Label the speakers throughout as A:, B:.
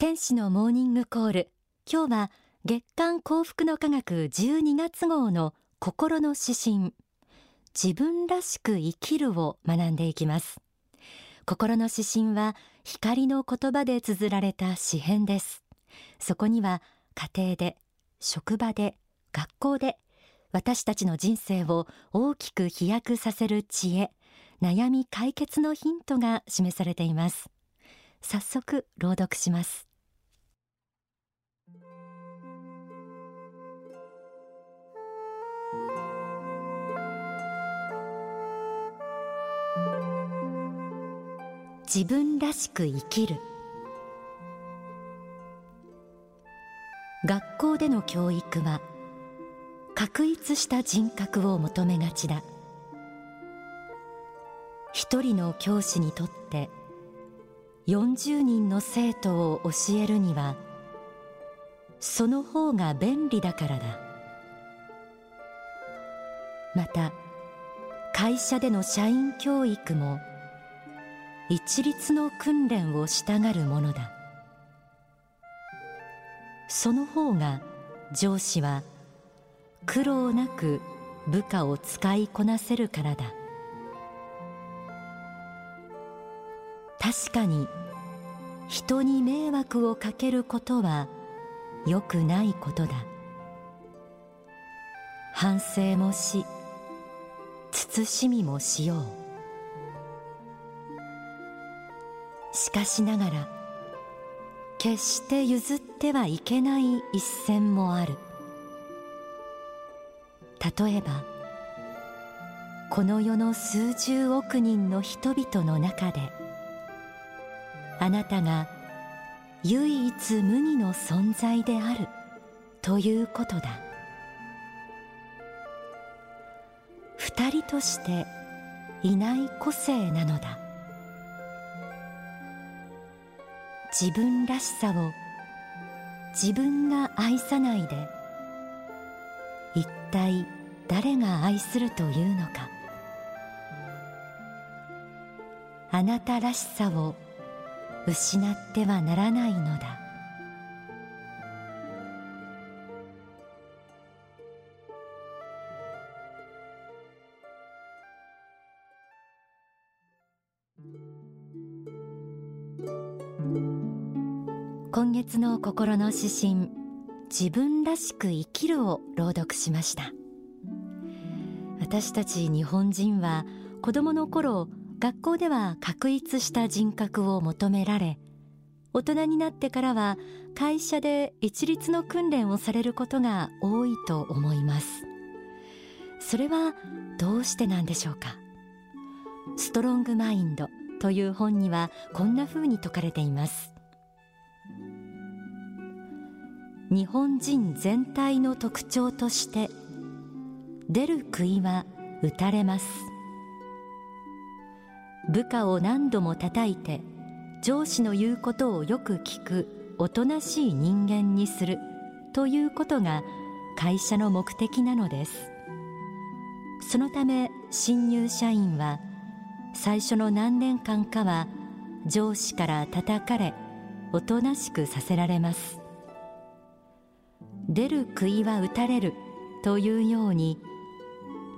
A: 天使のモーニングコール。今日は月刊幸福の科学12月号の心の指針。自分らしく生きるを学んでいきます。心の指針は光の言葉で綴られた詩編です。そこには家庭で職場で学校で私たちの人生を大きく飛躍させる知恵悩み解決のヒントが示されています。早速朗読します。自分らしく生きる。学校での教育は確立した人格を求めがちだ。一人の教師にとって40人の生徒を教えるにはその方が便利だからだ。また会社での社員教育も一律の訓練をしたがるものだ。その方が上司は苦労なく部下を使いこなせるからだ。確かに人に迷惑をかけることはよくないことだ。反省もし慎みもしよう。しかしながら決して譲ってはいけない一線もある。例えばこの世の数十億人の人々の中であなたが唯一無二の存在であるということだ。二人としていない個性なのだ。自分らしさを自分が愛さないで一体誰が愛するというのか。あなたらしさを失ってはならないのだ。今月の心の指針自分らしく生きるを朗読しました。私たち日本人は子供の頃学校では確立した人格を求められ大人になってからは会社で一律の訓練をされることが多いと思います。それはどうしてなんでしょうか？ストロングマインドという本にはこんな風に説かれています。日本人全体の特徴として出る杭は打たれます。部下を何度も叩いて上司の言うことをよく聞くおとなしい人間にするということが会社の目的なのです。そのため新入社員は最初の何年間かは上司から叩かれおとなしくさせられます。出る杭は打たれるというように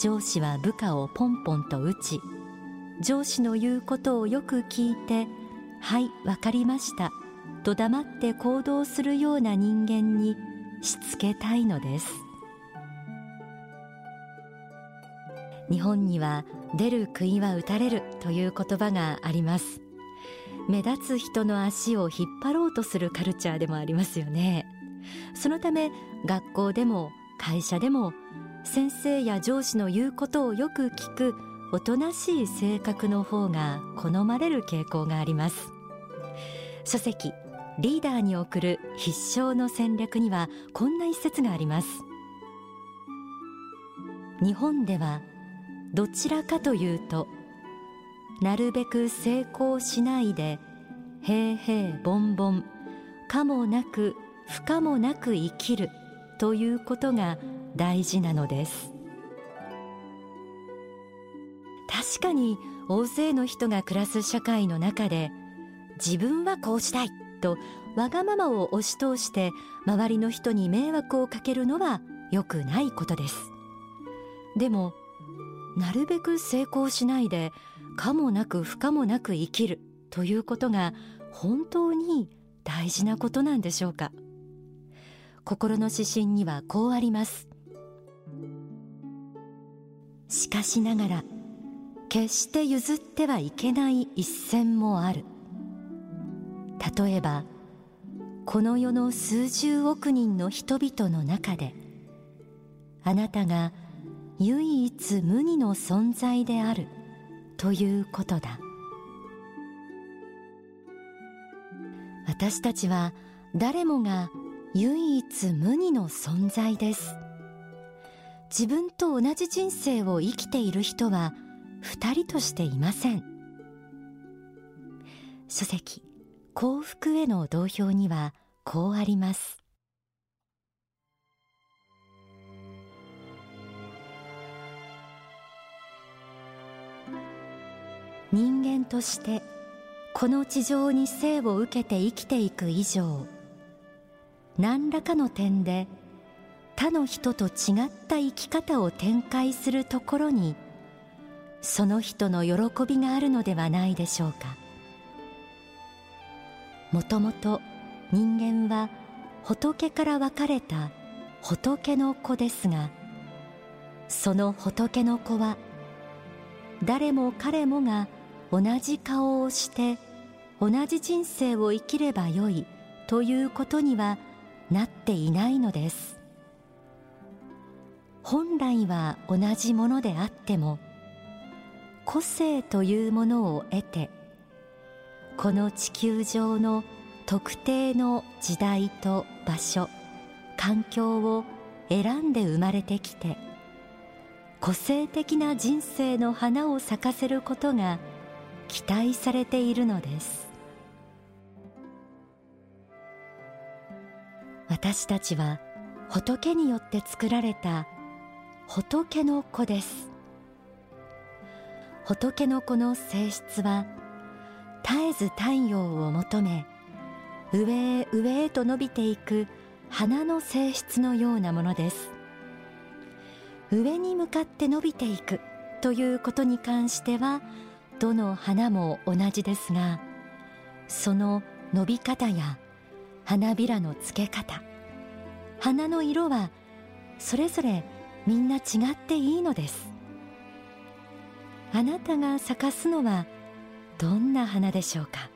A: 上司は部下をポンポンと打ち上司の言うことをよく聞いてはいわかりましたと黙って行動するような人間にしつけたいのです。日本には出る杭は打たれるという言葉があります。目立つ人の足を引っ張ろうとするカルチャーでもありますよね。そのため学校でも会社でも先生や上司の言うことをよく聞くおとなしい性格の方が好まれる傾向があります。書籍リーダーに送る必勝の戦略にはこんな一節があります。日本ではどちらかというとなるべく成功しないで平々凡々かもなく不可もなく生きるということが大事なのです。確かに大勢の人が暮らす社会の中で自分はこうしたいとわがままを押し通して周りの人に迷惑をかけるのは良くないことです。でもなるべく成功しないで可もなく不可もなく生きるということが本当に大事なことなんでしょうか？心の指針にはこうあります。しかしながら決して譲ってはいけない一線もある。例えばこの世の数十億人の人々の中であなたが唯一無二の存在であるということだ。私たちは誰もが唯一無二の存在です。自分と同じ人生を生きている人は二人としていません。書籍幸福への同票にはこうあります。人間としてこの地上に生を受けて生きていく以上何らかの点で他の人と違った生き方を展開するところにその人の喜びがあるのではないでしょうか。もともと人間は仏から分かれた仏の子ですがその仏の子は誰も彼もが同じ顔をして同じ人生を生きればよいということにはなっていないのです。本来は同じものであっても個性というものを得てこの地球上の特定の時代と場所環境を選んで生まれてきて個性的な人生の花を咲かせることが期待されているのです。私たちは仏によって作られた仏の子です。仏の子の性質は絶えず太陽を求め上へ上へと伸びていく花の性質のようなものです。上に向かって伸びていくということに関してはどの花も同じですがその伸び方や花びらの付け方花の色はそれぞれみんな違っていいのです。あなたが咲かすのはどんな花でしょうか？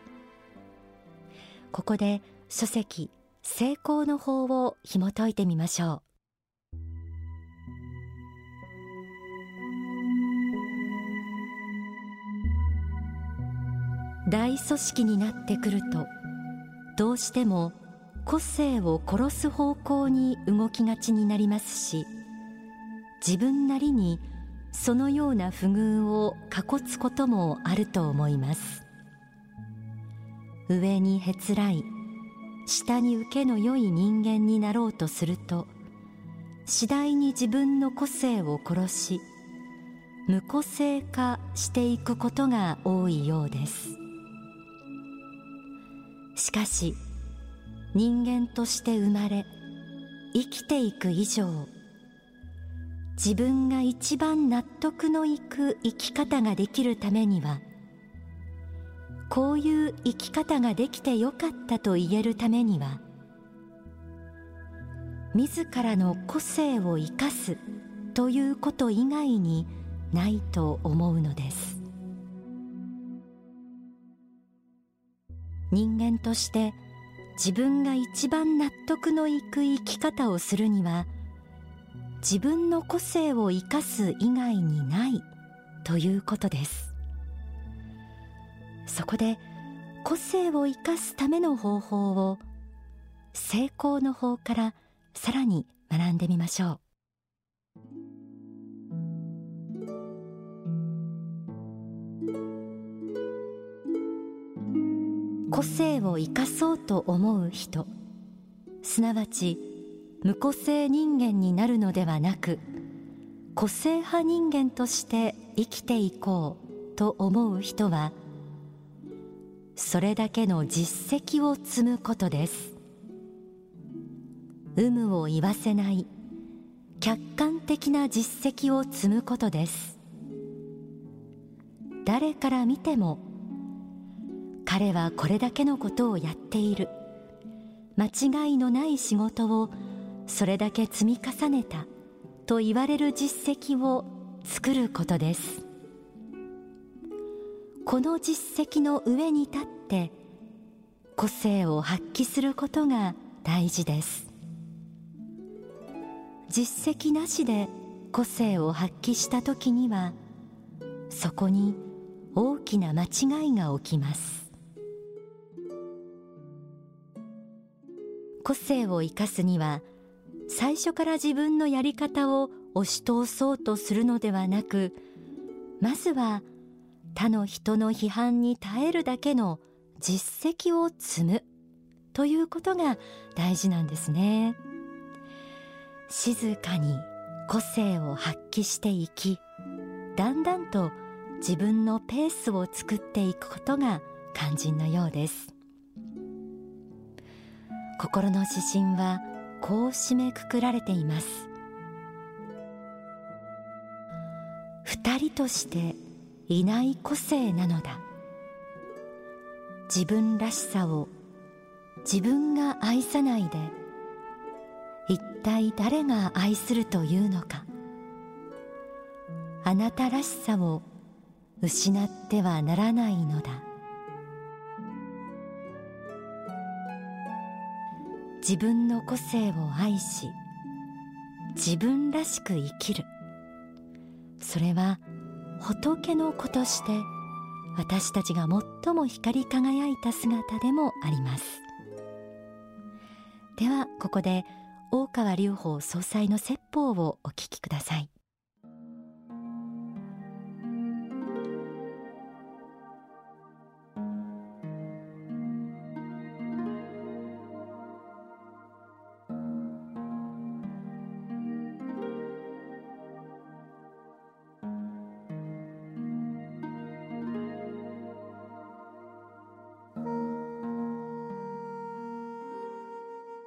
A: ここで書籍成功の法を紐解いてみましょう。大組織になってくるとどうしても個性を殺す方向に動きがちになりますし自分なりにそのような不遇をかこつこともあると思います。上にへつらい下に受けの良い人間になろうとすると次第に自分の個性を殺し無個性化していくことが多いようです。しかし人間として生まれ生きていく以上自分が一番納得のいく生き方ができるためにはこういう生き方ができてよかったと言えるためには自らの個性を生かすということ以外にないと思うのです。人間として自分が一番納得のいく生き方をするには自分の個性を生かす以外にないということです。そこで個性を生かすための方法を成功の方からさらに学んでみましょう。個性を生かそうと思う人。すなわち無個性人間になるのではなく個性派人間として生きていこうと思う人はそれだけの実績を積むことです。有無を言わせない客観的な実績を積むことです。誰から見ても彼はこれだけのことをやっている。間違いのない仕事をそれだけ積み重ねたと言われる実績を作ることです。この実績の上に立って個性を発揮することが大事です。実績なしで個性を発揮した時にはそこに大きな間違いが起きます。個性を生かすには最初から自分のやり方を押し通そうとするのではなくまずは他の人の批判に耐えるだけの実績を積むということが大事なんですね。静かに個性を発揮していきだんだんと自分のペースを作っていくことが肝心のようです。心の指針はこう締めくくられています。二人としていない個性なのだ。自分らしさを自分が愛さないで一体誰が愛するというのか。あなたらしさを失ってはならないのだ。自分の個性を愛し自分らしく生きる。それは仏の子として私たちが最も光り輝いた姿でもあります。ではここで大川隆法総裁の説法をお聞きください。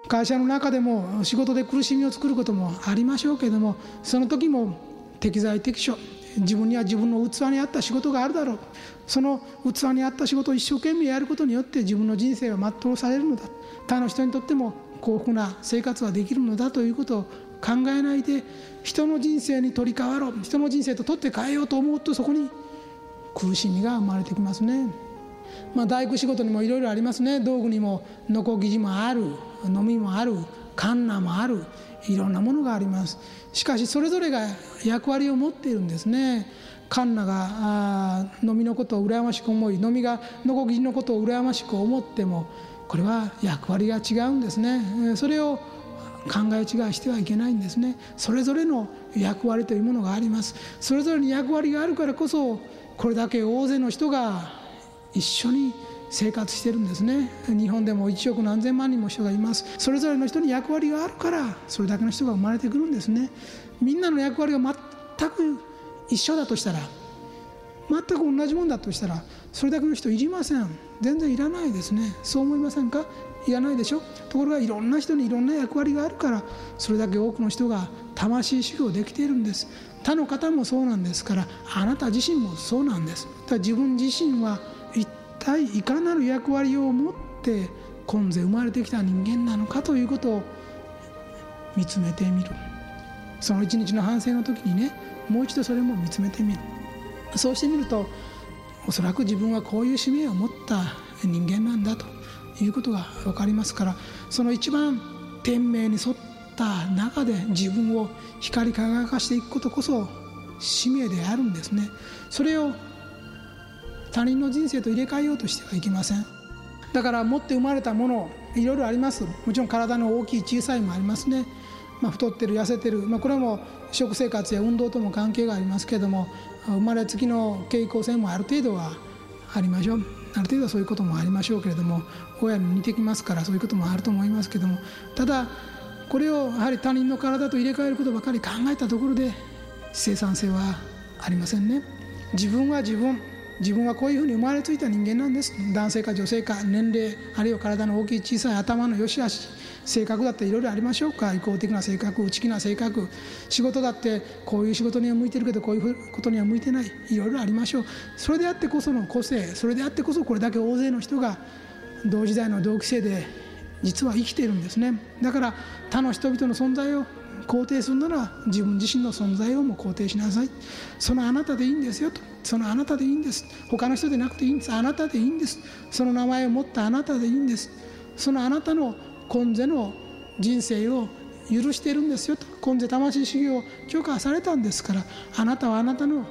B: 会社の中でも仕事で苦しみを作ることもありましょうけれどもその時も適材適所自分には自分の器に合った仕事があるだろう。その器に合った仕事を一生懸命やることによって自分の人生は全うされるのだ。他の人にとっても幸福な生活はできるのだということを考えないで人の人生に取り替わろう。人の人生と取って変えようと思うとそこに苦しみが生まれてきますね。まあ、大工仕事にもいろいろありますね。道具にもノコギリもある。飲みもあるカンナもあるいろんなものがあります。しかしそれぞれが役割を持っているんですね。カンナが飲みのことを羨ましく思い飲みがノコギリのことを羨ましく思ってもこれは役割が違うんですね。それを考え違いしてはいけないんですね。それぞれの役割というものがあります。それぞれに役割があるからこそこれだけ大勢の人が一緒に生活してるんですね。日本でも1億何千万人も人がいます。それぞれの人に役割があるからそれだけの人が生まれてくるんですね。みんなの役割が全く一緒だとしたら全く同じもんだとしたらそれだけの人いりません。全然いらないですね。そう思いませんか？いらないでしょ？ところがいろんな人にいろんな役割があるからそれだけ多くの人が魂修行できているんです。他の方もそうなんですからあなた自身もそうなんです。だ自分自身は一体いかなる役割を持って今世生まれてきた人間なのかということを見つめてみるその一日の反省の時にねもう一度それも見つめてみるそうしてみるとおそらく自分はこういう使命を持った人間なんだということが分かりますからその一番天命に沿った中で自分を光り輝かしていくことこそ使命であるんですね。それを他人の人生と入れ替えようとしてはいけません。だから持って生まれたものいろいろあります。もちろん体の大きい小さいもありますね、まあ、太ってる痩せてる、まあ、これも食生活や運動とも関係がありますけども生まれつきの傾向性もある程度はありましょう。ある程度はそういうこともありましょうけれども親に似てきますからそういうこともあると思いますけども。ただこれをやはり他人の体と入れ替えることばかり考えたところで生産性はありませんね。自分は自分。自分はこういうふうに生まれついた人間なんです。男性か女性か年齢あるいは体の大きい小さい頭の良し悪し性格だっていろいろありましょうか。意向的な性格内気な性格仕事だってこういう仕事には向いてるけどこういうことには向いてない。いろいろありましょう。それであってこその個性それであってこそこれだけ大勢の人が同時代の同期生で実は生きているんですね。だから他の人々の存在を肯定するなら自分自身の存在をも肯定しなさい。そのあなたでいいんですよと。そのあなたでいいんです。他の人でなくていいんです。あなたでいいんです。その名前を持ったあなたでいいんです。そのあなたの今世の人生を許しているんですよと。今世魂修行を許可されたんですから。あなたはあなたの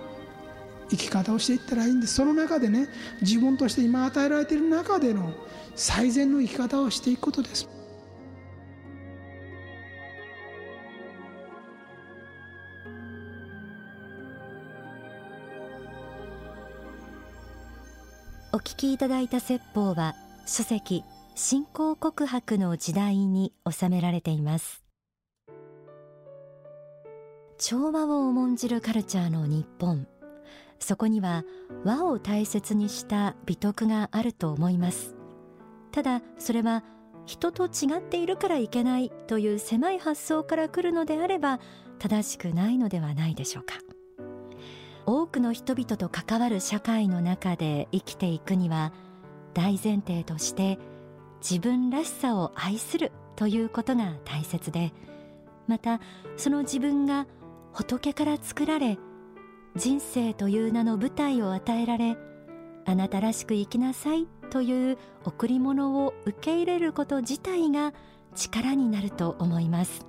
B: 生き方をしていったらいいんです。その中でね自分として今与えられている中での最善の生き方をしていくことです。
A: 聞きいただいた説法は書籍信仰告白の時代に収められています。調和を重んじるカルチャーの日本。そこには和を大切にした美徳があると思います。ただそれは人と違っているからいけないという狭い発想から来るのであれば正しくないのではないでしょうか。多くの人々と関わる社会の中で生きていくには大前提として自分らしさを愛するということが大切でまたその自分が仏から作られ人生という名の舞台を与えられあなたらしく生きなさいという贈り物を受け入れること自体が力になると思います。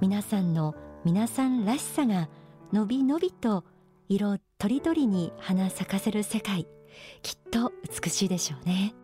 A: 皆さんの皆さんらしさがのびのびと色とりどりに花咲かせる世界きっと美しいでしょうね。